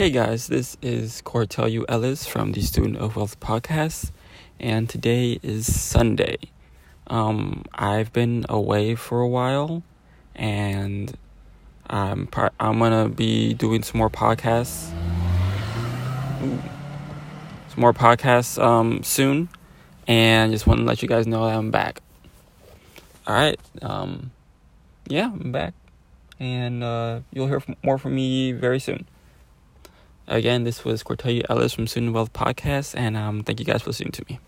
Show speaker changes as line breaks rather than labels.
Hey guys, this is Cortelio Ellis from the Student of Wealth podcast, and today is Sunday. Um, I've been away for a while, and I'm I'm gonna be doing some more podcasts, some more podcasts um, soon, and just want to let you guys know that I'm back. All right, um, yeah, I'm back, and uh, you'll hear more from me very soon. Again, this was Cortelia Ellis from Student Wealth Podcast, and um, thank you guys for listening to me.